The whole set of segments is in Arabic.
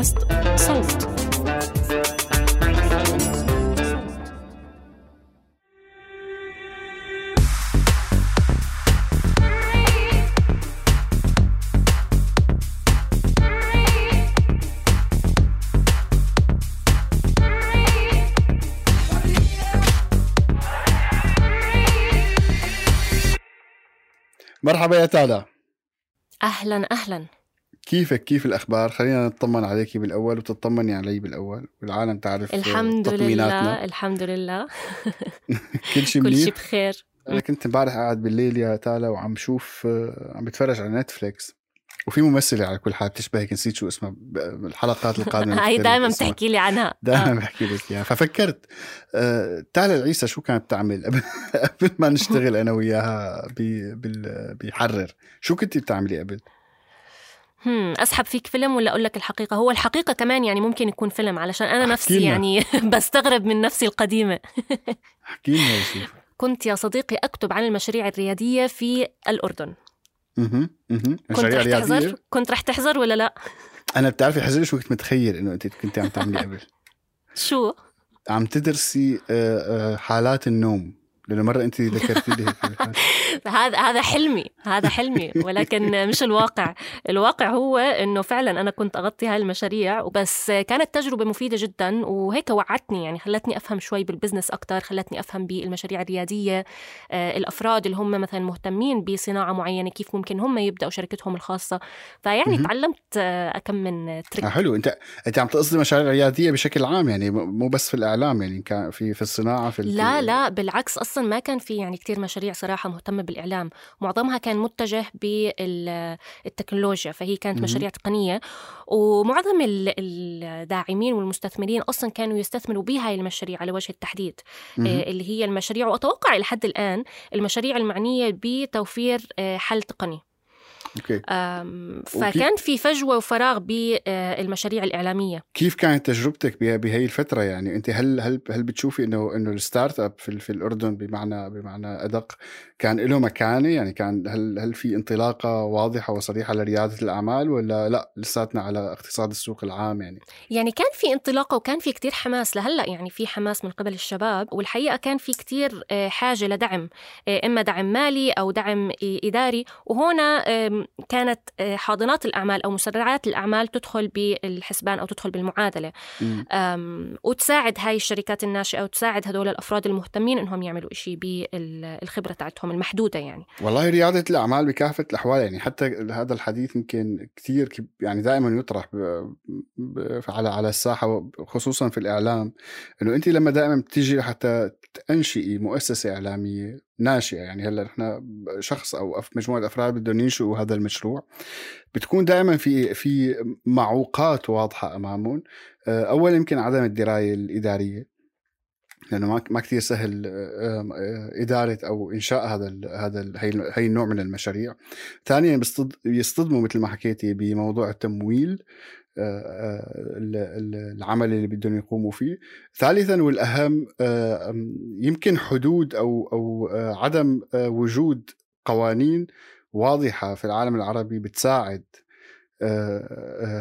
بودكاست صوت. مرحبا يا تالا. أهلا أهلا. كيفك؟ كيف الأخبار؟ خلينا نطمن عليكي بالأول وتطمني علي بالأول. والعالم تعرف الحمد. لله الحمد لله. كل شيء كل شيء بخير. أنا كنت امبارح قاعد بالليل يا تالا وعم شوف آه، عم بتفرج على نتفليكس وفي ممثلة على كل حال بتشبهك نسيت شو اسمها بالحلقات القادمة هاي دائما. بتحكي لي عنها. دائما آه. بحكي لك إياها. ففكرت آه، تالا العيسى شو كانت بتعمل؟ قبل قبل ما نشتغل أنا وياها ب- بال- بيحرر شو كنت بتعملي قبل؟ هم أسحب فيك فيلم ولا أقول لك الحقيقة؟ هو الحقيقة كمان يعني ممكن يكون فيلم علشان أنا نفسي لنا. يعني بستغرب من نفسي القديمة. أحكي لنا يا شيخ. كنت يا صديقي أكتب عن المشاريع الريادية في الأردن. أها أها كنت رح تحضر؟ كنت رح تحضر ولا لا؟ أنا بتعرفي حزين شو كنت متخيل إنه أنت كنت عم تعملي قبل. شو؟ عم تدرسي آه، آه، حالات النوم. لأنه مرة أنت ذكرتي لي. هذا هذا حلمي هذا حلمي. ولكن مش الواقع. الواقع هو إنه فعلا أنا كنت أغطي هاي المشاريع بس كانت تجربة مفيدة جدا وهيك وعتني يعني خلتني أفهم شوي بالبزنس أكثر خلتني أفهم بالمشاريع الريادية آه، الأفراد اللي هم مثلا مهتمين بصناعة معينة كيف ممكن هم يبدأوا شركتهم الخاصة. فيعني. تعلمت آه، كم من تريك آه حلو. انت أنت عم تقصدي مشاريع ريادية بشكل عام يعني مو بس في الإعلام يعني كان في في الصناعة في لا لا بالعكس. أصلا ما كان في يعني كتير مشاريع صراحة مهتمة بالإعلام معظمها كان متجه بالتكنولوجيا فهي كانت مهم. مشاريع تقنية ومعظم ال- الداعمين والمستثمرين أصلا كانوا يستثمروا بهاي المشاريع على وجه التحديد. آه، اللي هي المشاريع وأتوقع إلى حد الآن المشاريع المعنية بتوفير آه، حل تقني فكان في فجوة وفراغ بالمشاريع الإعلامية. كيف كانت تجربتك به- بهي الفترة؟ يعني أنت هل هل هل بتشوفي انه إنه الستارت أب في في الأردن بمعنى بمعنى أدق كان له مكانة؟ يعني كان هل هل في انطلاقة واضحة وصريحة لريادة الأعمال ولا لا؟ لساتنا على اقتصاد السوق العام يعني. يعني كان في انطلاقة وكان في كتير حماس لهلأ يعني في حماس من قبل الشباب. والحقيقة كان في كتير آه، حاجة لدعم آه، إما دعم مالي أو دعم آه، إداري. وهنا كانت آه، حاضنات الأعمال أو مسرعات الأعمال تدخل بالحسبان أو تدخل. آم، وتساعد هاي الشركات الناشئة وتساعد هدول الأفراد المهتمين إنهم يعملوا إشي بالخبرة تاعتهم المحدودة يعني والله ريادة الأعمال بكافة الأحوال يعني حتى هذا الحديث يمكن كثير يعني دائما يطرح. على على الساحة خصوصا في الإعلام إنه أنت لما دائما بتيجي لحتى تنشئي مؤسسة إعلامية ناشئة يعني هلأ نحن شخص أو مجموعة أفراد بدهم ينشئوا هذا المشروع. بتكون دائما في في معوقات واضحة أمامهم. آه، أول يمكن عدم الدراية الإدارية لأنه ما ما كثير سهل آه، إدارة أو إنشاء هذا ال هذا ال هي, النوع من المشاريع. ثانيا بيصطد- يصطدموا مثل ما حكيتي بموضوع التمويل. ال- ال- العمل اللي بدهم يقوموا فيه. ثالثا والأهم آه، يمكن حدود أو أو آه، عدم آه، وجود قوانين واضحة في العالم العربي بتساعد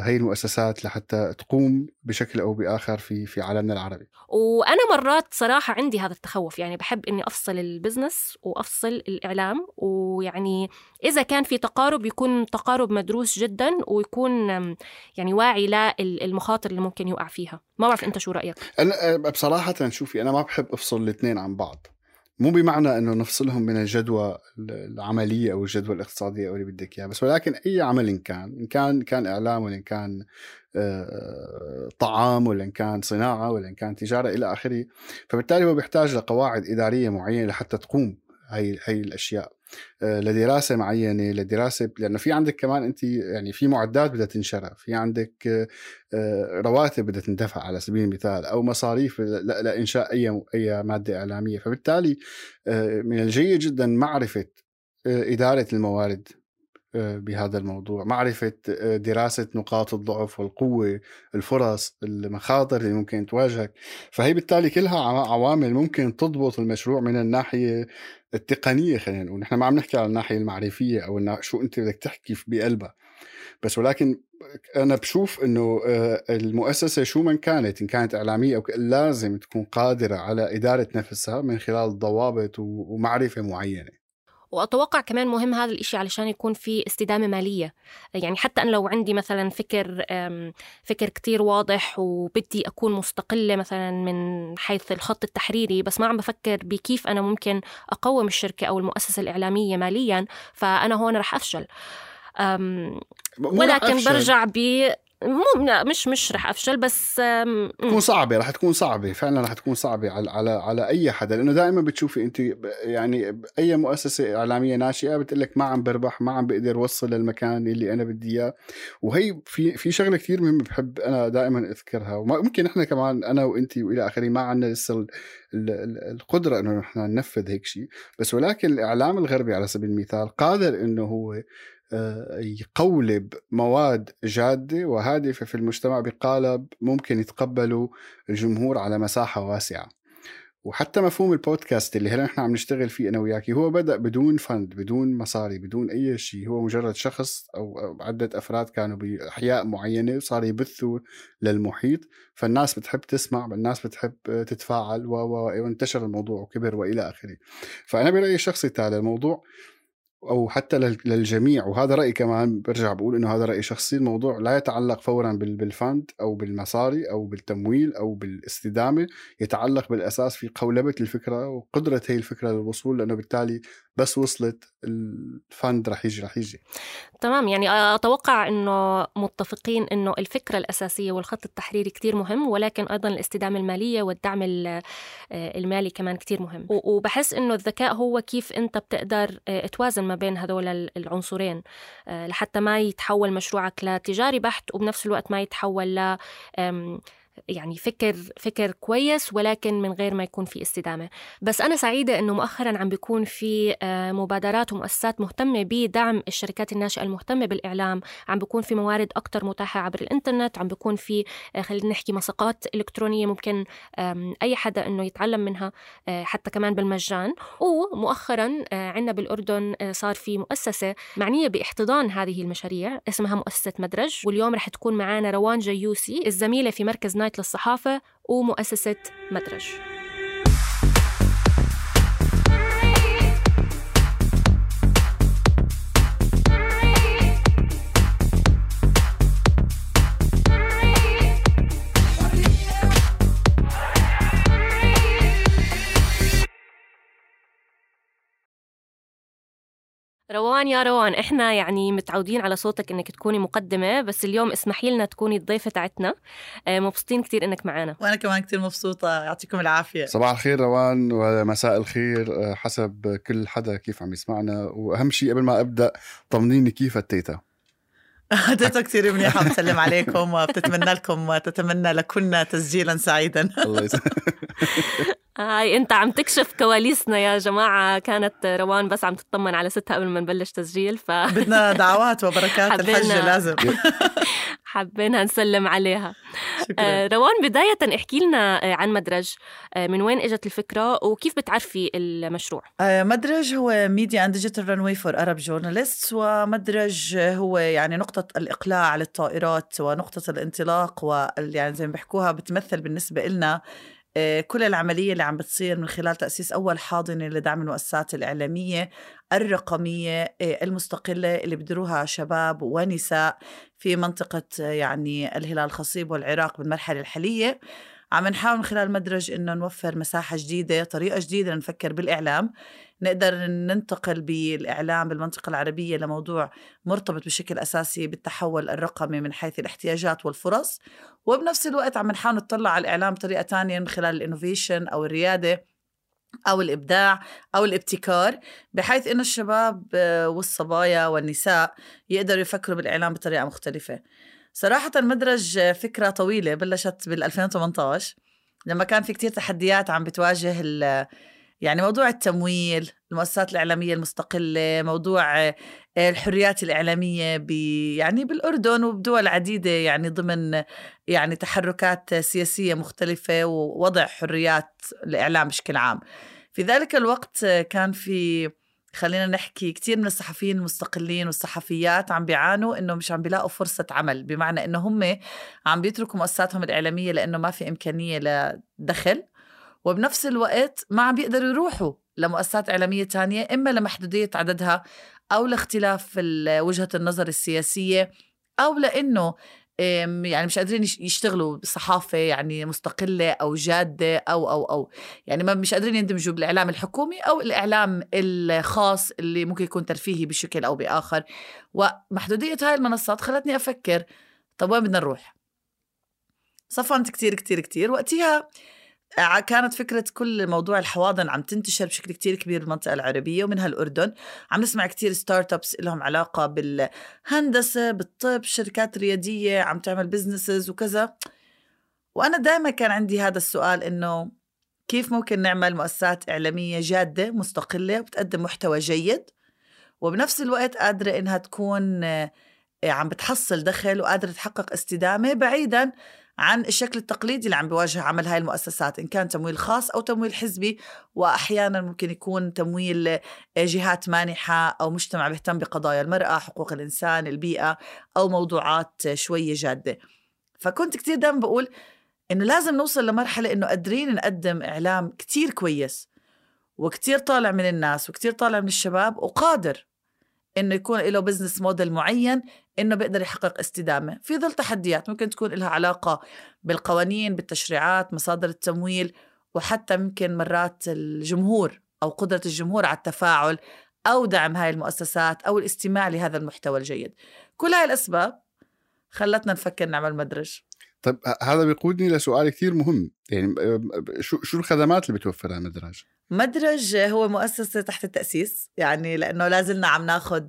هي المؤسسات لحتى تقوم بشكل أو بآخر في في عالمنا العربي. وأنا مرات صراحة عندي هذا التخوف يعني بحب إني أفصل البزنس وأفصل الإعلام ويعني إذا كان في تقارب يكون تقارب مدروس جدا ويكون يعني واعي للمخاطر اللي ممكن يوقع فيها. ما بعرف أنت شو رأيك؟ أنا بصراحة شوفي أنا ما بحب أفصل الاثنين عن بعض. مو بمعنى إنه نفصلهم من الجدوى العملية أو الجدوى الاقتصادية أو اللي بدك اياه بس ولكن أي عمل إن كان إن كان كان إعلام ولا إن كان آه، طعام ولا إن كان صناعة ولا إن كان تجارة إلى آخره فبالتالي هو بيحتاج لقواعد إدارية معينة لحتى تقوم هي هي الأشياء. آه، لدراسة معينة لدراسة لأنه في عندك كمان أنت يعني في معدات بدها تنشرى في عندك آه، آه، رواتب بدها تندفع على سبيل المثال أو مصاريف لإنشاء أي أي مادة إعلامية. فبالتالي آه، من الجيد جدا معرفة آه، إدارة الموارد. آه، بهذا الموضوع. معرفة آه، دراسة نقاط الضعف والقوة الفرص المخاطر اللي ممكن تواجهك. فهي بالتالي كلها عوامل ممكن تضبط المشروع من الناحية التقنية خلينا نقول. نحن ما عم نحكي على الناحية المعرفية أو شو أنت بدك تحكي بقلبها. بس ولكن أنا بشوف إنه آه، المؤسسة شو من كانت إن كانت إعلامية أو لازم تكون قادرة على إدارة نفسها من خلال ضوابط ومعرفة معينة. وأتوقع كمان مهم هذا الإشي علشان يكون في استدامة مالية. يعني حتى أنا لو عندي مثلا فكر فكر كتير واضح وبدي أكون مستقلة مثلا من حيث الخط التحريري بس ما عم بفكر بكيف أنا ممكن أقوم الشركة أو المؤسسة الإعلامية ماليا فأنا هون رح أفشل. ولكن برجع ب مو مش مش رح أفشل بس تكون صعبة رح تكون صعبة فعلا رح تكون صعبة على على على أي حدا لأنه دائما بتشوفي انت يعني أي مؤسسة إعلامية ناشئة بتقول لك ما عم بربح ما عم بقدر وصل للمكان اللي أنا بدي إياه. وهي في في شغلة كثير مهمة بحب أنا دائما أذكرها وممكن إحنا كمان أنا وانت وإلى آخره ما عندنا لسه القدرة إنه نحن ننفذ هيك شيء. بس ولكن الإعلام الغربي على سبيل المثال قادر إنه هو يقولب مواد جادة وهادفة في المجتمع بقالب ممكن يتقبله الجمهور على مساحة واسعة. وحتى مفهوم البودكاست اللي هلا نحن عم نشتغل فيه أنا وياكي هو بدأ بدون فند بدون مصاري بدون أي شيء. هو مجرد شخص أو عدة أفراد كانوا بأحياء معينة صار يبثوا للمحيط. فالناس بتحب تسمع الناس بتحب تتفاعل وانتشر الموضوع وكبر وإلى آخره. فأنا برأيي الشخصي تعالى الموضوع أو حتى للجميع. وهذا رأيي كمان برجع بقول إنه هذا رأيي شخصي. الموضوع لا يتعلق فورا بالفند أو بالمصاري أو بالتمويل أو بالاستدامة. يتعلق بالأساس في قولبة الفكرة وقدرة هي الفكرة للوصول لأنه بالتالي بس وصلت الفند رح يجي رح يجي. تمام يعني أتوقع إنه متفقين إنه الفكرة الأساسية والخط التحريري كتير مهم ولكن أيضا الاستدامه المالية والدعم المالي كمان كتير مهم. وبحس إنه الذكاء هو كيف أنت بتقدر آه، توازن ما بين هذول العنصرين آه، لحتى ما يتحول مشروعك لتجاري بحت وبنفس الوقت ما يتحول ل يعني فكر فكر كويس ولكن من غير ما يكون في استدامة. بس أنا سعيدة إنه مؤخرا عم بيكون في آه، مبادرات ومؤسسات مهتمة بدعم الشركات الناشئة المهتمة بالإعلام. عم بيكون في موارد أكثر متاحة عبر الإنترنت. عم بيكون في آه، خلينا نحكي مساقات إلكترونية ممكن أي حدا إنه يتعلم منها آه، حتى كمان بالمجان. ومؤخرا عندنا بالأردن صار في مؤسسة معنية باحتضان هذه المشاريع اسمها مؤسسة مدرج. واليوم رح تكون معنا روان جيوسي الزميلة في مركز للصحافة ومؤسسة مدرج. روان يا روان إحنا يعني متعودين على صوتك إنك تكوني مقدمة بس اليوم اسمحي لنا تكوني الضيفة تاعتنا. آه، مبسوطين كثير إنك معنا. وأنا كمان كثير مبسوطة يعطيكم العافية. صباح الخير روان ومساء الخير آه، حسب كل حدا كيف عم يسمعنا. وأهم شيء قبل ما أبدأ طمنيني كيف التيتا تيتا كثير منيحة بتسلم عليكم وبتتمنى لكم وتتمنى لكنا تسجيلا سعيدا. الله يسلمك. هاي انت عم تكشف كواليسنا يا جماعة. كانت روان بس عم تطمن على ستها قبل ما نبلش تسجيل ف بدنا دعوات وبركات الحجة لازم. حبينا نسلم عليها. شكرا. آه، روان بداية احكي لنا آه، عن مدرج. آه، من وين إجت الفكرة وكيف بتعرفي المشروع؟ مدرج هو media and digital runway for Arab journalists ومدرج هو يعني نقطة الإقلاع للطائرات ونقطة الانطلاق ويعني زي ما بيحكوها بتمثل بالنسبة لنا كل العملية اللي عم بتصير من خلال تأسيس أول حاضنة لدعم المؤسسات الإعلامية الرقمية آه، المستقلة اللي بدروها شباب ونساء في منطقة آه، يعني الهلال الخصيب والعراق بالمرحلة الحالية. عم نحاول من خلال المدرج إنه نوفر مساحة جديدة طريقة جديدة لنفكر بالإعلام. نقدر ننتقل بالإعلام بالمنطقة العربية لموضوع مرتبط بشكل أساسي بالتحول الرقمي من حيث الاحتياجات والفرص. وبنفس الوقت عم نحاول نطلع على الإعلام بطريقة تانية من خلال الإنوفيشن أو الريادة أو الإبداع أو الابتكار بحيث إنه الشباب والصبايا والنساء يقدروا يفكروا بالإعلام بطريقة مختلفة. صراحة المدرج فكرة طويلة بلشت بال 2018 لما كان في كتير تحديات عم بتواجه يعني موضوع التمويل المؤسسات الإعلامية المستقلة موضوع آه، الحريات الإعلامية ب يعني بالأردن وبدول عديدة يعني ضمن يعني تحركات سياسية مختلفة ووضع حريات الإعلام بشكل عام. في ذلك الوقت كان في خلينا نحكي كثير من الصحفيين المستقلين والصحفيات عم بيعانوا إنه مش عم بيلاقوا فرصة عمل بمعنى إنه هم عم بيتركوا مؤسساتهم الإعلامية لإنه ما في إمكانية لدخل وبنفس الوقت ما عم بيقدروا يروحوا لمؤسسات إعلامية تانية إما لمحدودية عددها أو لاختلاف وجهة النظر السياسية أو لأنه يعني مش قادرين يشتغلوا بصحافة يعني مستقلة أو جادة أو أو أو. يعني ما مش قادرين يندمجوا بالإعلام الحكومي أو الإعلام الخاص اللي ممكن يكون ترفيهي بشكل أو بآخر. ومحدودية هاي المنصات خلتني أفكر طب وين بدنا نروح؟ صفنت كتير كتير كتير. وقتها كانت فكرة كل موضوع الحواضن عم تنتشر بشكل كتير كبير بالمنطقة العربية ومنها الأردن. عم نسمع كتير startups لهم علاقة بالهندسة بالطب شركات ريادية عم تعمل businesses وكذا. وأنا دائما كان عندي هذا السؤال إنه كيف ممكن نعمل مؤسسات إعلامية جادة مستقلة وبتقدم محتوى جيد وبنفس الوقت قادرة إنها تكون عم بتحصل دخل وقادرة تحقق استدامة بعيدا عن الشكل التقليدي اللي عم بيواجه عمل هاي المؤسسات إن كان تمويل خاص أو تمويل حزبي وأحيانا ممكن يكون تمويل آه، جهات مانحة أو مجتمع بيهتم بقضايا المرأة حقوق الإنسان البيئة أو موضوعات شوية جادة. فكنت كتير دائما بقول إنه لازم نوصل لمرحلة إنه قادرين نقدم إعلام كتير كويس وكتير طالع من الناس وكتير طالع من الشباب وقادر إنه يكون له بزنس موديل معين إنه بيقدر يحقق استدامة. في ظل تحديات ممكن تكون لها علاقة بالقوانين بالتشريعات مصادر التمويل وحتى ممكن مرات الجمهور أو قدرة الجمهور على التفاعل أو دعم هاي المؤسسات أو الاستماع لهذا المحتوى الجيد. كل هاي الأسباب خلتنا نفكر نعمل مدرج. طيب هذا بيقودني لسؤال كثير مهم. يعني شو شو الخدمات اللي بتوفرها مدرج مدرج هو مؤسسة تحت التأسيس يعني لأنه لازلنا عم ناخذ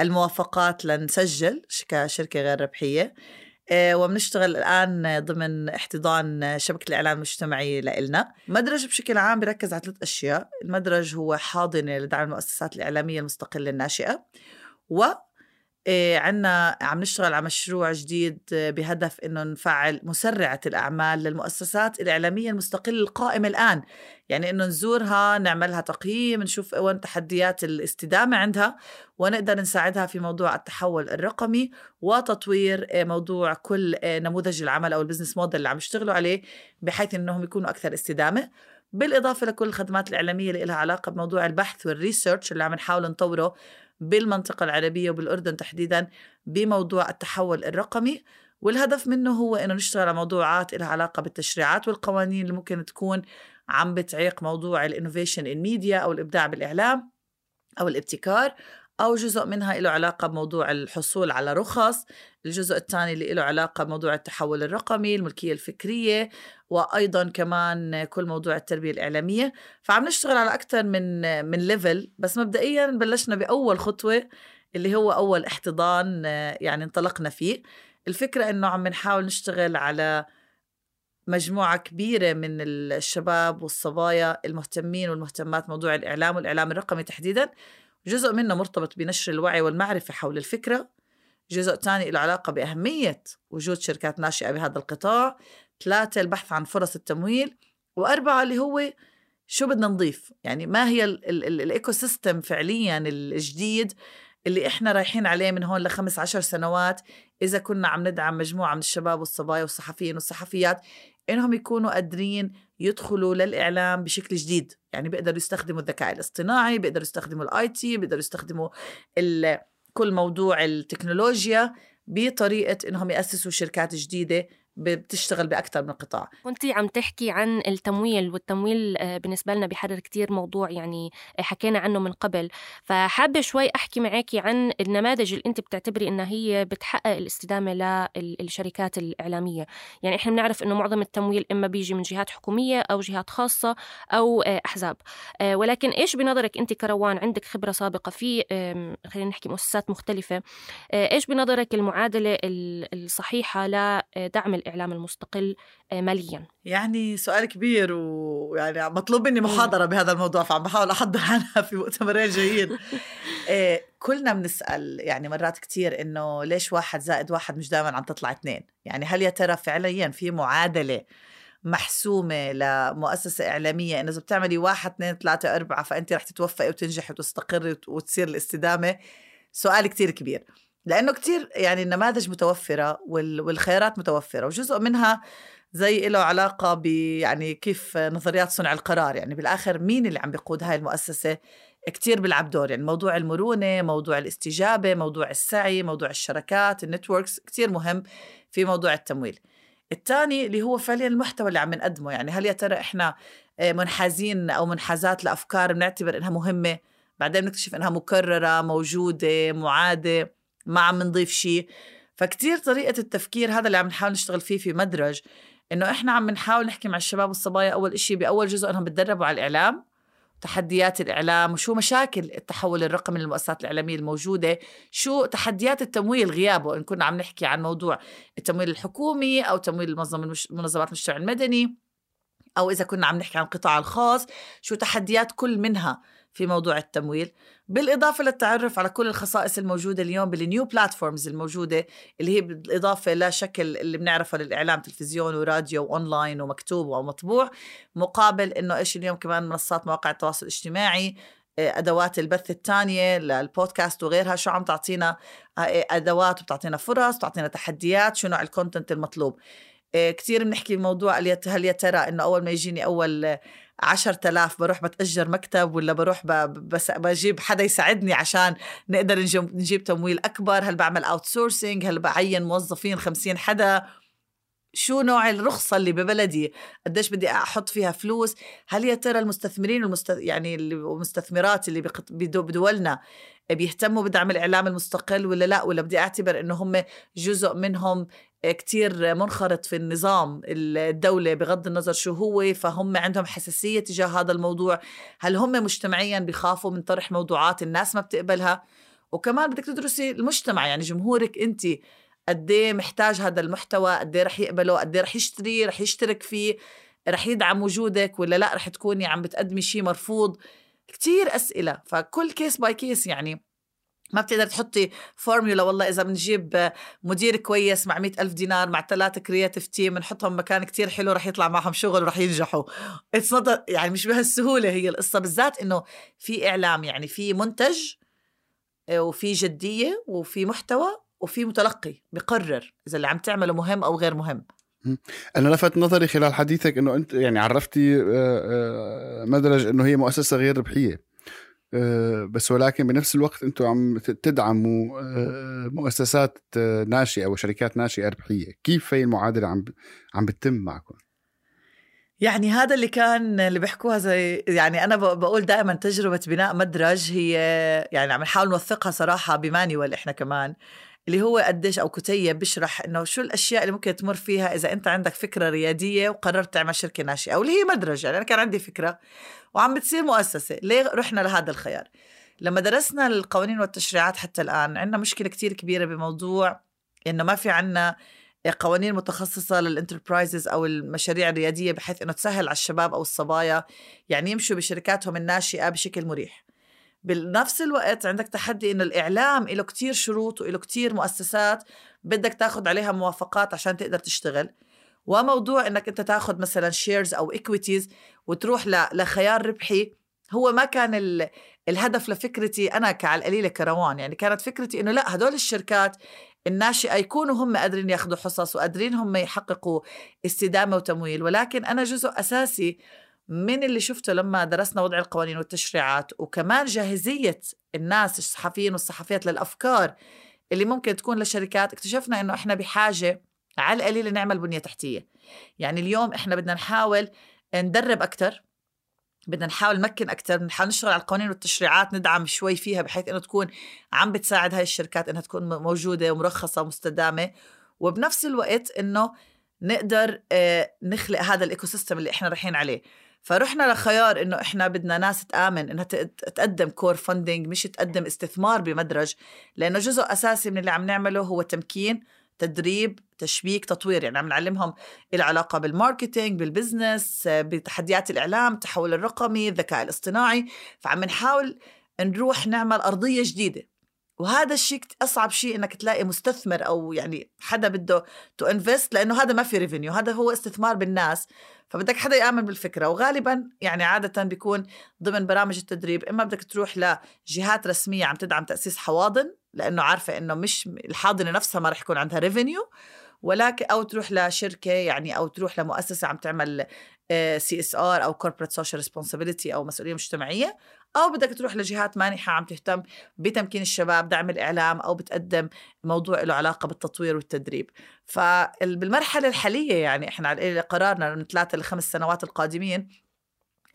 الموافقات لنسجل كشركة غير ربحية آه، وبنشتغل الآن ضمن احتضان شبكة الإعلام المجتمعي لإلنا. مدرج بشكل عام بركز على ثلاث أشياء المدرج هو حاضنة لدعم المؤسسات الإعلامية المستقلة الناشئة و إيه عنا عم نشتغل على مشروع جديد بهدف إنه نفعل مسرعة الأعمال للمؤسسات الإعلامية المستقلة القائمة الآن. يعني إنه نزورها نعملها تقييم نشوف وين تحديات الاستدامة عندها ونقدر نساعدها في موضوع التحول الرقمي وتطوير إيه، موضوع كل إيه، نموذج العمل أو ال business model اللي عم يشتغلوا عليه بحيث إنهم يكونوا أكثر استدامة. بالإضافة لكل الخدمات الإعلامية اللي لها علاقة بموضوع البحث وال research اللي عم نحاول نطوره بالمنطقة العربية وبالأردن تحديدا بموضوع التحول الرقمي والهدف منه هو إنه نشتغل على موضوعات لها علاقة بالتشريعات والقوانين اللي ممكن تكون عم بتعيق موضوع ال innovation in media أو الإبداع بالإعلام أو الابتكار. أو جزء منها له علاقة بموضوع الحصول على رخص الجزء الثاني اللي له علاقة بموضوع التحول الرقمي الملكية الفكرية وأيضا كمان كل موضوع التربية الإعلامية. فعم نشتغل على أكثر من من ليفل بس مبدئيا بلشنا بأول خطوة اللي هو أول احتضان يعني انطلقنا فيه. الفكرة إنه عم نحاول نشتغل على مجموعة كبيرة من الشباب والصبايا المهتمين والمهتمات موضوع الإعلام والإعلام الرقمي تحديدا. جزء منه مرتبط بنشر الوعي والمعرفة حول الفكرة جزء ثاني له علاقة بأهمية وجود شركات ناشئة بهذا القطاع ثلاثة البحث عن فرص التمويل وأربعة اللي هو شو بدنا نضيف. يعني ما هي ال ecosystem فعليا الجديد اللي إحنا رايحين عليه من هون لخمس عشر سنوات إذا كنا عم ندعم مجموعة من الشباب والصبايا والصحفيين والصحفيات إنهم يكونوا قادرين يدخلوا للإعلام بشكل جديد. يعني بيقدروا يستخدموا الذكاء الاصطناعي بيقدروا يستخدموا ال IT بيقدروا يستخدموا كل موضوع التكنولوجيا بطريقة إنهم يأسسوا شركات جديدة بتشتغل باكثر من قطاع. كنت عم تحكي عن التمويل والتمويل آه، بالنسبة لنا بحرر كتير موضوع يعني آه، حكينا عنه من قبل. فحابة شوي أحكي معك عن النماذج اللي انت بتعتبري إنها هي بتحقق الاستدامة للشركات الإعلامية. يعني إحنا بنعرف إنه معظم التمويل إما بيجي من جهات حكومية أو جهات خاصة أو آه، أحزاب. ولكن إيش بنظرك انت كروان عندك خبرة سابقة في خلينا نحكي مؤسسات مختلفة إيش بنظرك المعادلة الصحيحة لدعم الإعلام المستقل آه، ماليا. يعني سؤال كبير ويعني مطلوب مني محاضرة بهذا الموضوع فعم بحاول أحضر عنها في مؤتمرين جايين إيه كلنا بنسأل يعني مرات كتير إنه ليش واحد زائد واحد مش دائما عم تطلع اثنين؟ يعني هل يا ترى فعليا في معادلة محسومة لمؤسسة إعلامية إنه إذا بتعملي واحد اثنين ثلاثة أربعة فأنت رح تتوفقي وتنجحي وتستقري وتصير الاستدامة؟ سؤال كتير كبير. لأنه كتير يعني النماذج متوفرة والخيارات متوفرة وجزء منها زي له علاقة ب يعني كيف نظريات صنع القرار. يعني بالآخر مين اللي عم بيقود هاي المؤسسة؟ كتير بيلعب دور. يعني موضوع المرونة موضوع الاستجابة موضوع السعي موضوع الشركات النتوركس كتير مهم في موضوع التمويل. الثاني اللي هو فعليا المحتوى اللي عم نقدمه. يعني هل يا ترى إحنا منحازين أو منحازات لأفكار بنعتبر إنها مهمة؟ بعدين بنكتشف إنها مكررة موجودة معادة. ما عم نضيف شيء فكتير طريقة التفكير هذا اللي عم نحاول نشتغل فيه في مدرج إنه إحنا عم نحاول نحكي مع الشباب والصبايا أول إشي بأول جزء إنهم بتدربوا على الإعلام تحديات الإعلام وشو مشاكل التحول الرقمي للمؤسسات الإعلامية الموجودة شو تحديات التمويل غيابه إن كنا عم نحكي عن موضوع التمويل الحكومي أو تمويل منظمات المجتمع المدني أو إذا كنا عم نحكي عن القطاع الخاص شو تحديات كل منها. في موضوع التمويل بالإضافة للتعرف على كل الخصائص الموجودة اليوم بال new platforms الموجودة اللي هي بالإضافة لشكل اللي بنعرفه للإعلام تلفزيون وراديو وأونلاين ومكتوب ومطبوع مقابل إنه إيش اليوم كمان منصات مواقع التواصل الاجتماعي آه، أدوات البث الثانية للبودكاست وغيرها شو عم تعطينا آه، أدوات وبتعطينا فرص بتعطينا تحديات شو نوع ال content المطلوب. آه، كثير بنحكي بموضوع هل يا ترى إنه أول ما يجيني أول عشرة آلاف بروح بتأجر مكتب ولا بروح بس بجيب حدا يساعدني عشان نقدر نجيب, تمويل أكبر؟ هل بعمل outsourcing هل بعين موظفين خمسين حدا؟ شو نوع الرخصة اللي ببلدي؟ قديش بدي أحط فيها فلوس؟ هل يا ترى المستثمرين والمست... يعني المستثمرات اللي بدولنا بيهتموا بدعم الإعلام المستقل ولا لا؟ ولا بدي أعتبر إنه هم جزء منهم كتير منخرط في النظام الدولة بغض النظر شو هو فهم عندهم حساسية تجاه هذا الموضوع. هل هم مجتمعيا بخافوا من طرح موضوعات الناس ما بتقبلها؟ وكمان بدك تدرسي المجتمع يعني جمهورك انت قد إيه محتاج هذا المحتوى قد إيه رح يقبله قد إيه رح يشتري رح يشترك فيه رح يدعم وجودك ولا لا؟ رح تكوني عم بتقدمي شيء مرفوض. كتير أسئلة فكل case by case يعني. ما بتقدر تحطي فورمولا والله إذا بنجيب مدير كويس مع مئة ألف دينار مع ثلاثة creative team بنحطهم مكان كتير حلو رح يطلع معهم شغل ورح ينجحوا. Not يعني مش بهالسهولة هي القصة بالذات إنه في إعلام يعني في منتج آه، وفي جدية وفي محتوى وفي متلقي بقرر إذا اللي عم تعمله مهم أو غير مهم. أنا لفت نظري خلال حديثك إنه أنت يعني عرفتي آه، آه، مدرج إنه هي مؤسسة غير ربحية. بس ولكن بنفس الوقت أنتم عم تدعموا آه، مؤسسات آه، ناشئة وشركات ناشئة ربحيه كيف هي المعادلة عم عم بتتم معكم؟ يعني هذا اللي كان اللي بيحكوها زي يعني أنا بقول دائما تجربة بناء مدرج هي يعني عم نحاول نوثقها صراحة بمانيوال إحنا كمان. اللي هو قديش أو كتيب بيشرح إنه شو الأشياء اللي ممكن تمر فيها إذا أنت عندك فكرة ريادية وقررت تعمل شركة ناشئة واللي هي مدرج يعني أنا كان عندي فكرة وعم بتصير مؤسسة ليه رحنا لهذا الخيار؟ لما درسنا القوانين والتشريعات حتى الآن عندنا مشكلة كتير كبيرة بموضوع إنه ما في عنا قوانين متخصصة للإنتربرايزز أو المشاريع الريادية بحيث أنه تسهل على الشباب أو الصبايا يعني يمشوا بشركاتهم الناشئة بشكل مريح. بنفس الوقت عندك تحدي إنه الإعلام له كتير شروط وله كتير مؤسسات بدك تاخذ عليها موافقات عشان تقدر تشتغل. وموضوع إنك أنت تاخذ مثلا shares أو equities وتروح لخيار ربحي هو ما كان الهدف لفكرتي أنا كعلى القليله كروان. يعني كانت فكرتي إنه لا هدول الشركات الناشئة يكونوا هم قادرين ياخذوا حصص وقادرين هم يحققوا استدامة وتمويل. ولكن أنا جزء أساسي من اللي شفته لما درسنا وضع القوانين والتشريعات وكمان جاهزية الناس الصحفيين والصحفيات للأفكار اللي ممكن تكون للشركات اكتشفنا إنه إحنا بحاجة على القليل نعمل بنية تحتية. يعني اليوم إحنا بدنا نحاول ندرب أكتر بدنا نحاول نمكن أكثر بنحاول نشتغل على القوانين والتشريعات ندعم شوي فيها بحيث إنه تكون عم بتساعد هاي الشركات إنها تكون موجودة ومرخصة ومستدامة. وبنفس الوقت إنه نقدر آه، نخلق هذا ال ecosystem اللي إحنا رايحين عليه. فرحنا لخيار إنه إحنا بدنا ناس تآمن إنها تقدم core funding مش تقدم استثمار بمدرج لأنه جزء أساسي من اللي عم نعمله هو تمكين تدريب تشبيك تطوير يعني عم نعلمهم العلاقة بال marketing بال business بتحديات الإعلام التحول الرقمي الذكاء الاصطناعي فعم نحاول نروح نعمل أرضية جديدة. وهذا الشيء أصعب شيء إنك تلاقي مستثمر أو يعني حدا بده to invest لأنه هذا ما في revenue هذا هو استثمار بالناس. فبدك حدا يآمن بالفكرة وغالبا يعني عادة بيكون ضمن برامج التدريب إما بدك تروح لجهات رسمية عم تدعم تأسيس حواضن لأنه عارفة إنه مش الحاضنة نفسها ما رح يكون عندها revenue ولكن أو تروح لشركة يعني أو تروح لمؤسسة عم تعمل CSR أو corporate social responsibility أو مسؤولية مجتمعية أو بدك تروح لجهات مانحة عم تهتم بتمكين الشباب دعم الإعلام أو بتقدم موضوع له علاقة بالتطوير والتدريب. فبالمرحله الحالية يعني إحنا على قرارنا من ثلاثة لخمس سنوات القادمين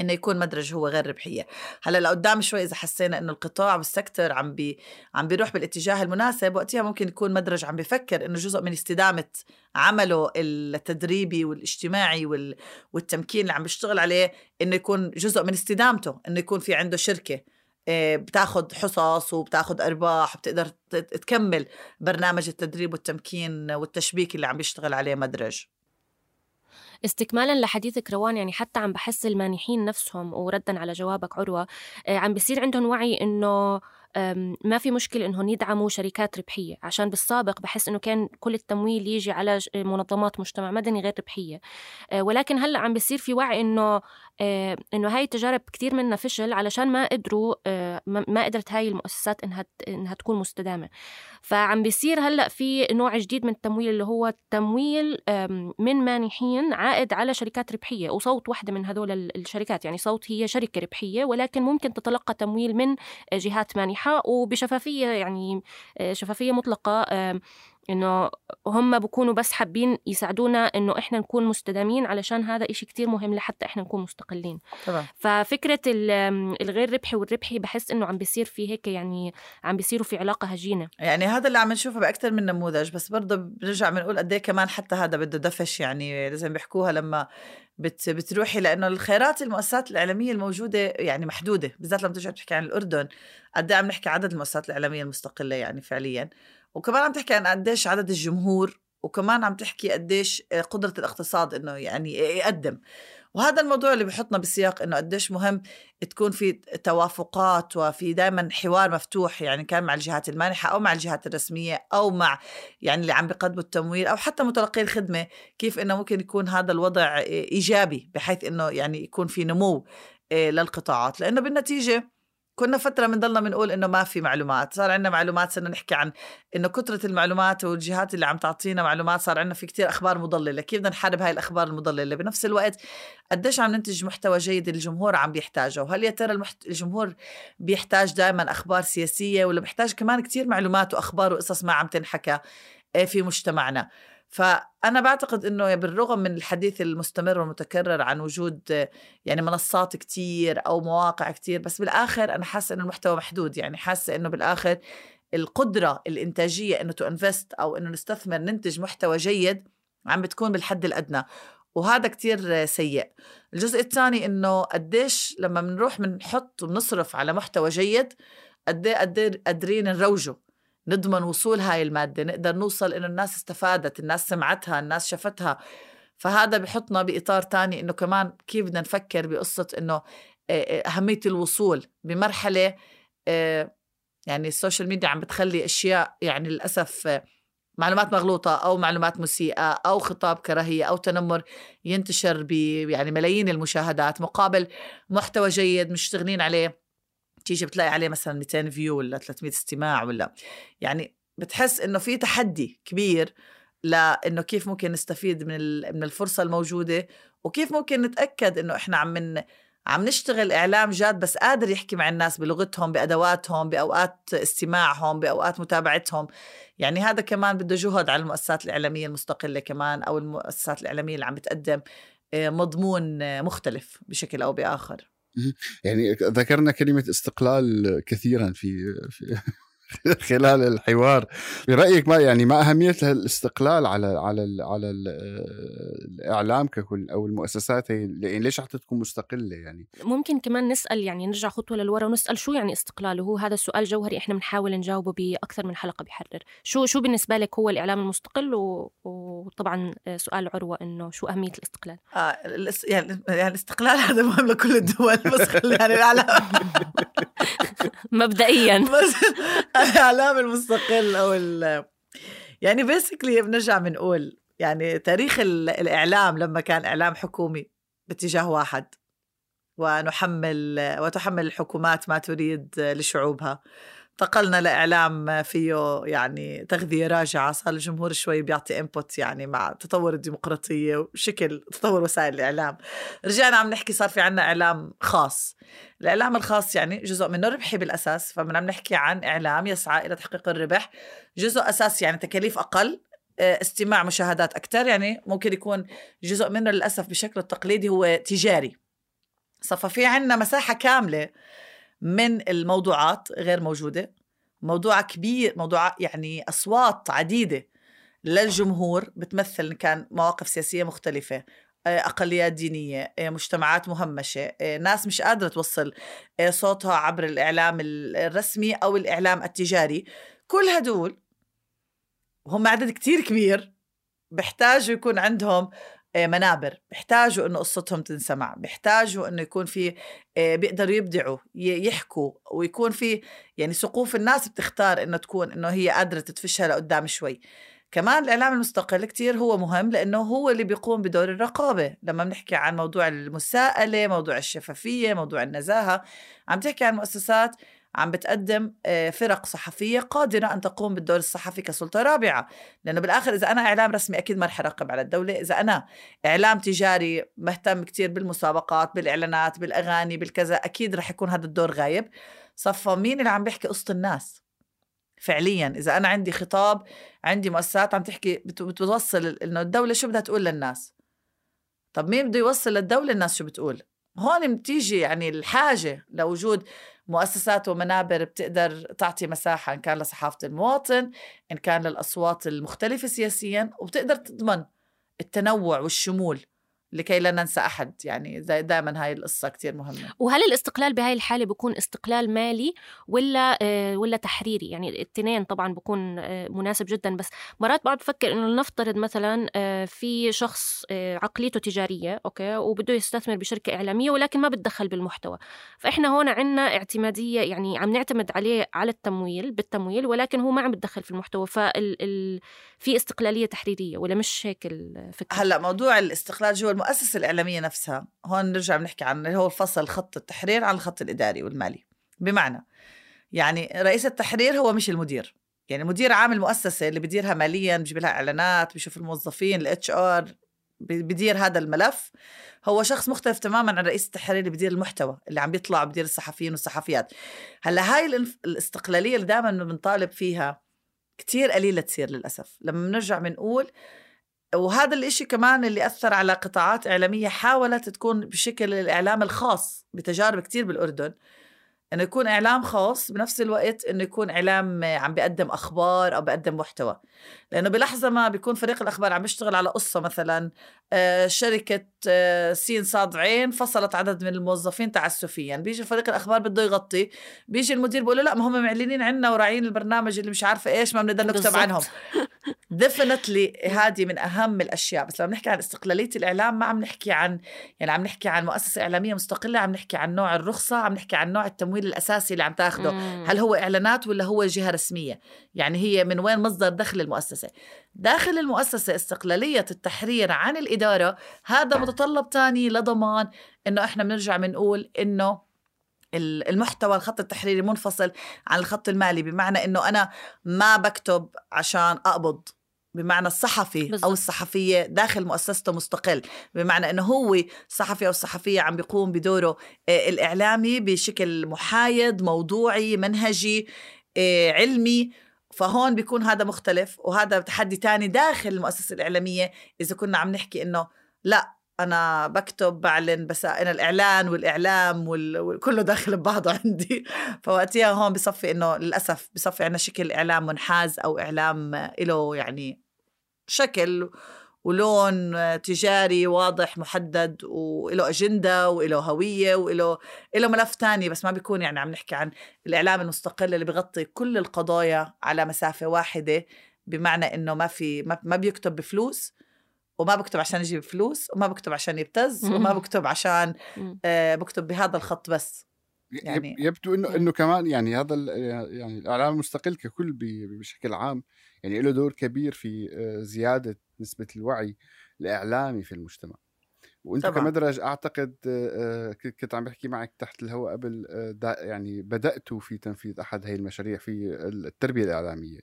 إنه يكون مدرج هو غير ربحية. هلأ لقدام شوي إذا حسينا إنه القطاع والسكتر عم بي عم بيروح بالاتجاه المناسب وقتها ممكن يكون مدرج عم بفكر إنه جزء من استدامة عمله التدريبي والاجتماعي وال... والتمكين اللي عم بيشتغل عليه إنه يكون جزء من استدامته إنه يكون في عنده شركة آه، بتاخد حصص وبتاخد أرباح وبتقدر تكمل برنامج التدريب والتمكين والتشبيك اللي عم بيشتغل عليه مدرج. استكمالا لحديثك روان يعني حتى عم بحس المانحين نفسهم وردا على جوابك عروة آه، عم بيصير عندهم وعي إنه ما في مشكلة إنهم يدعموا شركات ربحية. عشان بالسابق بحس إنه كان كل التمويل يجي على منظمات مجتمع مدني غير ربحية. آه، ولكن هلأ عم بيصير في وعي إنه آه، إنه هاي التجارب كتير منها فشل علشان ما قدروا آه، ما قدرت هاي المؤسسات إنها إنها تكون مستدامة. فعم بيصير هلأ في نوع جديد من التمويل اللي هو تمويل من مانحين عائد على شركات ربحية وصوت واحدة من هذول الشركات. يعني صوت هي شركة ربحية ولكن ممكن تتلقى تمويل من جهات مانحة واضحة وبشفافية يعني آه، شفافية مطلقة إنه هم بكونوا بس حابين يساعدونا إنه إحنا نكون مستدامين علشان هذا إشي كتير مهم لحتى إحنا نكون مستقلين. طبعا. ففكرة الغير ربحي والربحي بحس إنه عم بيصير في هيك يعني عم بيصيروا في علاقة هجينة. يعني هذا اللي عم نشوفه باكثر من نموذج بس برضه بنرجع بنقول قد إيه كمان حتى هذا بده دفش يعني لازم بيحكوها لما بت بتروحي لأنه الخيرات المؤسسات الإعلامية الموجودة يعني محدودة بالذات لما ترجع تحكي عن الأردن قد إيه عم نحكي عدد المؤسسات الإعلامية المستقلة يعني فعليا. وكمان عم تحكي عن قديش عدد الجمهور وكمان عم تحكي قديش قدرة الاقتصاد إنه يعني يقدم. وهذا الموضوع اللي بحطنا بسياق إنه قديش مهم تكون في توافقات وفي دائما حوار مفتوح يعني كان مع الجهات المانحة أو مع الجهات الرسمية أو مع يعني اللي عم بيقدموا التمويل أو حتى متلقي الخدمة كيف إنه ممكن يكون هذا الوضع إيجابي بحيث إنه يعني يكون في نمو آه، للقطاعات. لأنه بالنتيجة كنا فترة بنضلنا بنقول إنه ما في معلومات صار عندنا معلومات صرنا نحكي عن إنه كثرة المعلومات والجهات اللي عم تعطينا معلومات صار عندنا في كتير أخبار مضللة كيف بدنا نحارب هاي الأخبار المضللة؟ بنفس الوقت قديش عم ننتج محتوى جيد الجمهور عم بيحتاجه وهل يا ترى المحت... الجمهور بيحتاج دائما أخبار سياسية ولا بيحتاج كمان كتير معلومات وأخبار وقصص ما عم تنحكى آه، في مجتمعنا؟ فأنا بعتقد أنه بالرغم من الحديث المستمر والمتكرر عن وجود يعني منصات كتير أو مواقع كتير بس بالآخر أنا حاسة أنه المحتوى محدود. يعني حاسة أنه بالآخر القدرة الإنتاجية أنه تو انفست أو أنه نستثمر ننتج محتوى جيد عم بتكون بالحد الأدنى وهذا كتير سيء. الجزء الثاني إنه قديش لما بنروح بنحط وبنصرف على محتوى جيد قد إيه قادرين نروجه. نضمن وصول هاي المادة نقدر نوصل إنه الناس استفادت الناس سمعتها الناس شافتها. فهذا بحطنا بإطار تاني إنه كمان كيف بدنا نفكر بقصة إنه أهمية الوصول بمرحلة يعني ال social media عم بتخلي أشياء يعني للأسف معلومات مغلوطة أو معلومات مسيئة أو خطاب كراهية أو تنمر ينتشر ب يعني ملايين المشاهدات مقابل محتوى جيد مشتغلين عليه. تيجي بتلاقي عليه مثلا 200 view ولا 300 استماع ولا يعني بتحس إنه في تحدي كبير لإنه كيف ممكن نستفيد من من الفرصة الموجودة وكيف ممكن نتأكد إنه إحنا عم من عم نشتغل إعلام جاد بس قادر يحكي مع الناس بلغتهم بأدواتهم بأوقات استماعهم بأوقات متابعتهم. يعني هذا كمان بده جهد على المؤسسات الإعلامية المستقلة كمان أو المؤسسات الإعلامية اللي عم بتقدم آه، مضمون آه، مختلف بشكل أو بآخر. يعني ذكرنا كلمة استقلال كثيرا في في خلال الحوار. برأيك ما يعني ما أهمية الاستقلال على على ال على ال الإعلام ككل أو المؤسسات هي يعني ليش حتى تكون مستقلة يعني؟ ممكن كمان نسأل يعني نرجع خطوة للورا ونسأل شو يعني استقلال وهو هذا السؤال جوهري إحنا بنحاول نجاوبه بأكثر من حلقة بحرر شو شو بالنسبة لك هو الإعلام المستقل؟ و... وطبعا سؤال عروة إنه شو أهمية الاستقلال؟ آه يعني يعني الاستقلال هذا مهم لكل الدول بس يعني الإعلام. مبدئيا. بس الأعلام المستقل أو ال يعني بيسكلي بنرجع بنقول يعني تاريخ الإعلام لما كان إعلام حكومي باتجاه واحد ونحمل وتحمل الحكومات ما تريد لشعوبها. انتقلنا لإعلام فيه يعني تغذية راجعة صار الجمهور شوي بيعطي انبوت يعني مع تطور الديمقراطية وشكل تطور وسائل الإعلام. رجعنا عم نحكي صار في عنا إعلام خاص. الإعلام الخاص يعني جزء منه ربحي بالأساس فمن عم نحكي عن إعلام يسعى إلى تحقيق الربح. جزء أساسي يعني تكاليف أقل آه، استماع مشاهدات أكثر يعني ممكن يكون جزء منه للأسف بشكل التقليدي هو تجاري. ففي عنا مساحة كاملة من الموضوعات غير موجودة. موضوع كبير موضوع يعني أصوات عديدة للجمهور بتمثل كان مواقف سياسية مختلفة آه، أقليات دينية آه، مجتمعات مهمشة آه، ناس مش قادرة توصل صوتها عبر الإعلام الرسمي أو الإعلام التجاري. كل هدول وهم عدد كتير كبير بيحتاجوا يكون عندهم منابر بيحتاجوا إنه قصتهم تنسمع بيحتاجوا إنه يكون في آه، بيقدروا يبدعوا يحكوا ويكون في يعني سقوف الناس بتختار إنه تكون إنه هي قادرة تدفشها لقدام شوي. كمان الإعلام المستقل كتير هو مهم لأنه هو اللي بيقوم بدور الرقابة. لما بنحكي عن موضوع المساءلة موضوع الشفافية موضوع النزاهة عم تحكي عن مؤسسات عم بتقدم آه، فرق صحفية قادرة أن تقوم بالدور الصحفي كسلطة رابعة. لأنه بالآخر إذا أنا إعلام رسمي أكيد ما رح أراقب على الدولة. إذا أنا إعلام تجاري مهتم كتير بالمسابقات بالإعلانات بالأغاني بالكذا أكيد رح يكون هذا الدور غايب. صفى مين اللي عم بيحكي قصة الناس؟ فعليا إذا أنا عندي خطاب عندي مؤسسات عم تحكي بتوصل إنه الدولة شو بدها تقول للناس؟ طب مين بده يوصل للدولة الناس شو بتقول؟ هون بتيجي يعني الحاجة لوجود مؤسسات ومنابر بتقدر تعطي مساحة إن كان لصحافة المواطن إن كان للأصوات المختلفة سياسيا وبتقدر تضمن التنوع والشمول. لكي لا ننسى أحد. يعني دائما هاي القصة كتير مهمة. وهل الاستقلال بهاي الحالة بيكون استقلال مالي ولا آه ولا تحريري؟ يعني الاثنين طبعا بيكون آه مناسب جدا. بس مرات بقعد بفكر إنه لنفترض مثلا آه في شخص عقليته تجارية أوكي وبده يستثمر بشركة إعلامية ولكن ما بتدخل بالمحتوى. فإحنا هون عندنا اعتمادية يعني عم نعتمد عليه على التمويل بالتمويل ولكن هو ما عم بتدخل في المحتوى. فال في استقلالية تحريرية ولا مش هيك الفكرة؟ هلأ موضوع الاستقلال جوا المؤسسة الإعلامية نفسها. هون نرجع بنحكي عن هو الفصل خط التحرير عن الخط الإداري والمالي. بمعنى يعني رئيس التحرير هو مش المدير. يعني مدير عام المؤسسة اللي بديرها ماليا بيجيب لها إعلانات بيشوف الموظفين ال HR بدير هذا الملف. هو شخص مختلف تماما عن رئيس التحرير اللي بدير المحتوى اللي عم بيطلع بدير الصحفيين والصحفيات. هلأ هاي الاستقلالية اللي دائما بنطالب فيها كتير قليلة تصير للأسف. لما بنرجع بنقول وهذا الإشي كمان اللي أثر على قطاعات إعلامية حاولت تكون بشكل الإعلام الخاص بتجارب كتير بالأردن إنه يكون إعلام خاص بنفس الوقت إنه يكون إعلام عم بيقدم أخبار أو بيقدم محتوى لأنه بلحظة ما بيكون فريق الأخبار عم بيشتغل على قصة مثلا آه، شركة آه، سين صاد عين فصلت عدد من الموظفين تعسفيا. بيجي فريق الأخبار بده يغطي. بيجي المدير بيقول له لا ما هم معلنين عنا وراعين البرنامج اللي مش عارفة إيش ما بنقدر نكتب عنهم. ديفنتلي هذه من أهم الأشياء. بس لما نحكي عن استقلالية الإعلام ما عم نحكي عن يعني عم نحكي عن مؤسسة إعلامية مستقلة عم نحكي عن نوع الرخصة عم نحكي عن نوع التمويل الأساسي اللي عم تاخده. هل هو إعلانات ولا هو جهة رسمية؟ يعني هي من وين مصدر دخل المؤسسة؟ داخل المؤسسة استقلالية التحرير عن الإدارة هذا متطلب ثاني لضمان إنه إحنا بنرجع بنقول إنه المحتوى الخط التحريري منفصل عن الخط المالي بمعنى إنه أنا ما بكتب عشان أقبض بمعنى الصحفي بالزبط. أو الصحفية داخل مؤسسته مستقل بمعنى إنه هو صحفي أو الصحفية عم بيقوم بدوره آه، الإعلامي بشكل محايد موضوعي منهجي آه، علمي فهون بيكون هذا مختلف وهذا تحدي تاني داخل المؤسسة الإعلامية إذا كنا عم نحكي إنه لا أنا بكتب بعلن بس أنا الإعلان والإعلام وال... وكله داخل ببعضه عندي. فوقتها هون بصفي إنه للأسف بصفي عنا شكل إعلام منحاز أو إعلام له يعني شكل ولون تجاري واضح محدد وله أجندة وله هوية وله له ملف تاني بس ما بيكون يعني عم نحكي عن الإعلام المستقل اللي بغطي كل القضايا على مسافة واحدة بمعنى إنه ما في ما بيكتب بفلوس وما بكتب عشان يجيب فلوس وما بكتب عشان يبتز وما بكتب عشان آه بكتب بهذا الخط بس. يعني يبدو إنه إنه كمان يعني هذا يعني الإعلام المستقل ككل بشكل عام يعني له دور كبير في آه، زيادة نسبة الوعي الإعلامي في المجتمع. وأنت طبعا. كمدرج أعتقد آه، كنت عم بحكي معك تحت الهواء قبل آه، يعني بداتوا في تنفيذ أحد هي المشاريع في التربية الإعلامية.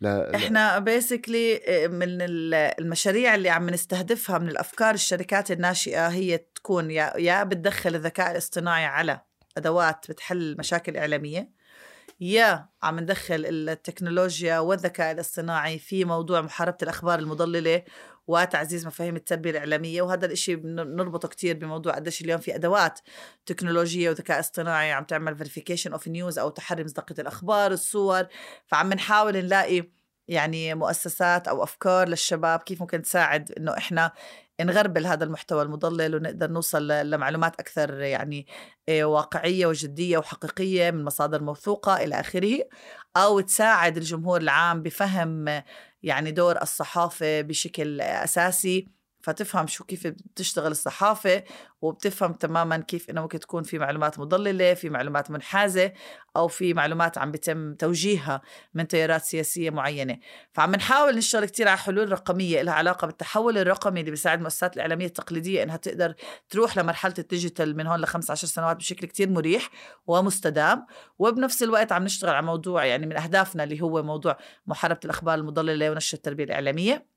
لا إحنا بيسكلي من المشاريع اللي عم نستهدفها من الأفكار الشركات الناشئة هي تكون يا يا بتدخل الذكاء الاصطناعي على أدوات بتحل مشاكل إعلامية يا عم ندخل التكنولوجيا والذكاء الاصطناعي في موضوع محاربة الأخبار المضللة وتعزيز مفاهيم التربية الإعلامية وهذا الإشي بنربطه كتير بموضوع قديش اليوم في أدوات تكنولوجية وذكاء اصطناعي عم تعمل verification of news أو تحري مصداقية الأخبار الصور فعم نحاول نلاقي يعني مؤسسات أو أفكار للشباب كيف ممكن تساعد إنه إحنا نغربل هذا المحتوى المضلل ونقدر نوصل لمعلومات أكثر يعني آه، واقعية وجدية وحقيقية من مصادر موثوقة إلى آخره أو تساعد الجمهور العام بفهم يعني دور الصحافة بشكل أساسي. فتفهم شو كيف بتشتغل الصحافة وبتفهم تماما كيف إنه ممكن تكون في معلومات مضللة في معلومات منحازة أو في معلومات عم بيتم توجيهها من تيارات سياسية معينة. فعم نحاول نشتغل كتير على حلول رقمية لها علاقة بالتحول الرقمي اللي بيساعد المؤسسات الإعلامية التقليدية إنها تقدر تروح لمرحلة الديجيتال من هون ل 15 سنوات بشكل كتير مريح ومستدام. وبنفس الوقت عم نشتغل على موضوع يعني من أهدافنا اللي هو موضوع محاربة الأخبار المضللة ونشر التربية الإعلامية.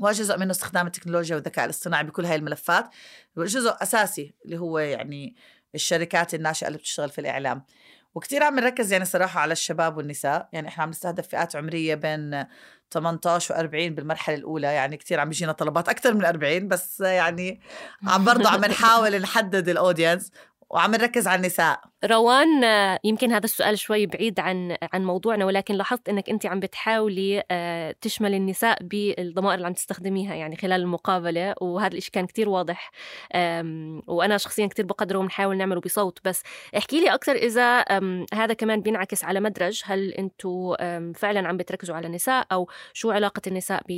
وجزء منه استخدام التكنولوجيا والذكاء الاصطناعي بكل هاي الملفات. جزء أساسي اللي هو يعني الشركات الناشئة اللي بتشتغل في الإعلام. وكثير عم نركز يعني صراحة على الشباب والنساء. يعني إحنا عم نستهدف فئات عمرية بين 18 و40 بالمرحلة الأولى. يعني كثير عم بيجينا طلبات أكثر من 40 بس يعني عم برضه عم نحاول نحدد الأودينس وعم نركز على النساء. روان يمكن هذا السؤال شوي بعيد عن عن موضوعنا ولكن لاحظت إنك أنت عم بتحاولي آه، تشمل النساء بالضمائر اللي عم تستخدميها يعني خلال المقابلة وهذا الشيء كان كتير واضح. وأنا شخصيا كتير بقدره ونحاول نعمله بصوت بس احكي لي أكثر إذا هذا كمان بينعكس على مدرج. هل أنتم فعلا عم بتركزوا على النساء أو شو علاقة النساء ب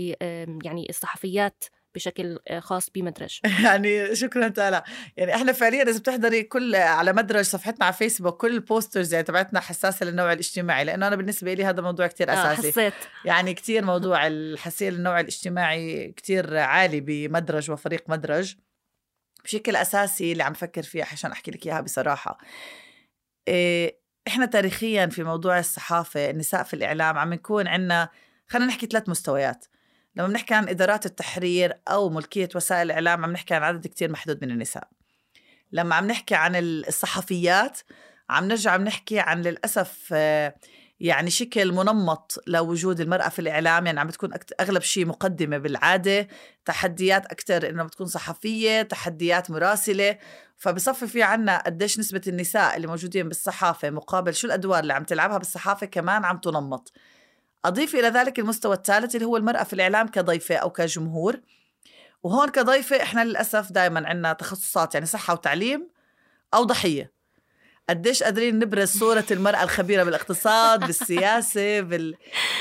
يعني الصحفيات بشكل خاص بمدرج. يعني شكرا تالا يعني إحنا فعليا إذا بتحضري كل على مدرج صفحتنا على فيسبوك كل البوسترز يعني تبعتنا حساسة للنوع الاجتماعي لأنه أنا بالنسبة لي هذا موضوع كتير آه، أساسي. آه حسيت. يعني كتير موضوع الحساسيه للنوع الاجتماعي كتير عالي بمدرج وفريق مدرج. بشكل أساسي اللي عم فكر فيه عشان أحكي لك إياها بصراحة. إيه إحنا تاريخيا في موضوع الصحافة النساء في الإعلام عم نكون عندنا خلينا نحكي ثلاث مستويات. لما بنحكي عن إدارات التحرير أو ملكية وسائل الإعلام عم نحكي عن عدد كتير محدود من النساء. لما عم نحكي عن الصحفيات عم نرجع عم نحكي عن للأسف يعني شكل منمط لوجود المرأة في الإعلام. يعني عم بتكون أغلب شيء مقدمة بالعادة تحديات أكثر إنه بتكون صحفية تحديات مراسلة. فبصفي في عنا قديش نسبة النساء اللي موجودين بالصحافة مقابل شو الأدوار اللي عم تلعبها بالصحافة كمان عم تنمط. أضيف إلى ذلك المستوى الثالث اللي هو المرأة في الإعلام كضيفة أو كجمهور. وهون كضيفة إحنا للأسف دائما عندنا تخصصات يعني صحة وتعليم أو ضحية. قديش قادرين نبرز صورة المرأة الخبيرة بالاقتصاد بالسياسة بال...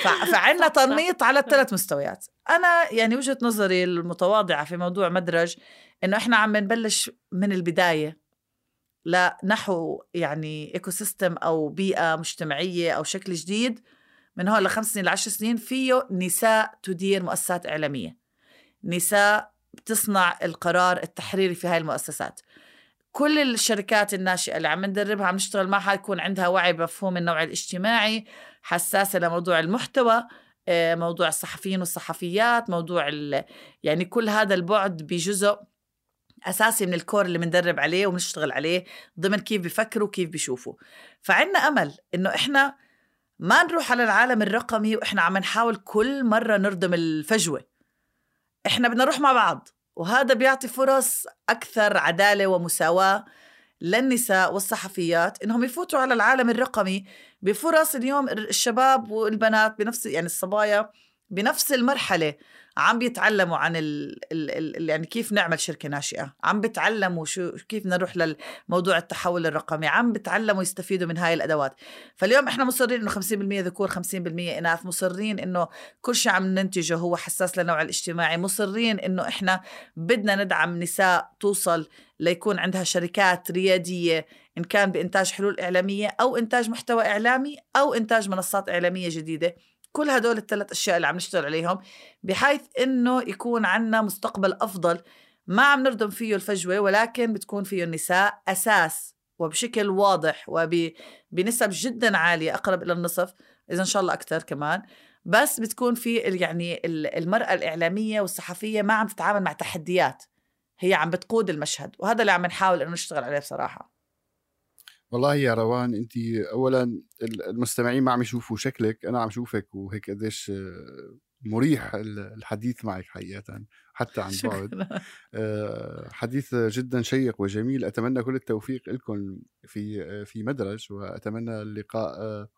ف... فعنا تنميط على الثلاث مستويات. أنا يعني وجهة نظري المتواضعة في موضوع مدرج إنه إحنا عم نبلش من البداية. لنحو يعني ecosystem أو بيئة مجتمعية أو شكل جديد من هون لخمس سنين لعشر سنين فيه نساء تدير مؤسسات إعلامية. نساء بتصنع القرار التحريري في هاي المؤسسات. كل الشركات الناشئة اللي عم ندربها عم نشتغل معها يكون عندها وعي بمفهوم النوع الاجتماعي حساسة لموضوع المحتوى آه، موضوع الصحفيين والصحفيات موضوع يعني كل هذا البعد بجزء أساسي من الكور اللي بندرب عليه وبنشتغل عليه ضمن كيف بيفكروا وكيف بيشوفوا فعندنا أمل إنه إحنا ما نروح على العالم الرقمي وإحنا عم نحاول كل مرة نردم الفجوة. إحنا بدنا نروح مع بعض وهذا بيعطي فرص أكثر عدالة ومساواة للنساء والصحفيات إنهم يفوتوا على العالم الرقمي بفرص اليوم الشباب والبنات بنفس يعني الصبايا بنفس المرحلة. عم بيتعلموا عن ال ال ال يعني كيف نعمل شركة ناشئة. عم بيتعلموا شو كيف نروح للموضوع التحول الرقمي. عم بيتعلموا يستفيدوا من هاي الأدوات. فاليوم إحنا مصرين إنه 50% ذكور 50% إناث. مصرين إنه كل شيء عم ننتجه هو حساس للنوع الاجتماعي. مصرين إنه إحنا بدنا ندعم نساء توصل ليكون عندها شركات ريادية إن كان بإنتاج حلول إعلامية أو إنتاج محتوى إعلامي أو إنتاج منصات إعلامية جديدة. كل هدول الثلاث أشياء اللي عم نشتغل عليهم بحيث إنه يكون عندنا مستقبل أفضل. ما عم نردم فيه الفجوة ولكن بتكون فيه النساء أساس وبشكل واضح وبنسب جدا عالية أقرب إلى النصف إذا إن شاء الله أكثر كمان. بس بتكون في يعني المرأة الإعلامية والصحفية ما عم تتعامل مع تحديات هي عم بتقود المشهد وهذا اللي عم نحاول إنه نشتغل عليه بصراحة. والله يا روان انت اولا المستمعين ما عم يشوفوا شكلك أنا عم شوفك وهيك قديش مريح الحديث معك حقيقه حتى عن بعد. آه، حديث جدا شيق وجميل أتمنى كل التوفيق لكم في في مدرج وأتمنى اللقاء آه،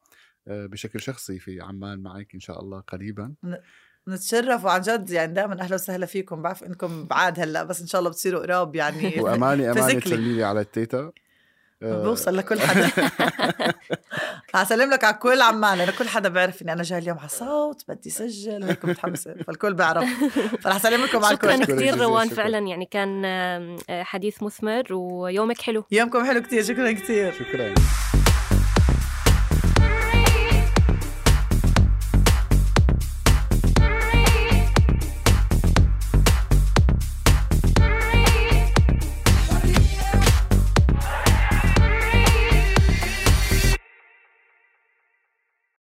بشكل شخصي في عمان معك إن شاء الله قريبا. نتشرف وعن جد يعني دائما أهلا وسهلا فيكم بعرف إنكم بعاد هلأ بس إن شاء الله بتصيروا قراب يعني وأماني أماني تسلمي لي على التيتا. بوصل لكل حدا. هسلم لك على كل عمان لأنه كل حدا بيعرف إني أنا جاي اليوم على صوت بدي سجل وهيك متحمسه فالكل بيعرف. فرح أسلم لكم على الكل. شكرا كثير روان فعلا يعني كان حديث مثمر ويومك حلو. يومكم حلو كثير شكرا كثير شكرا.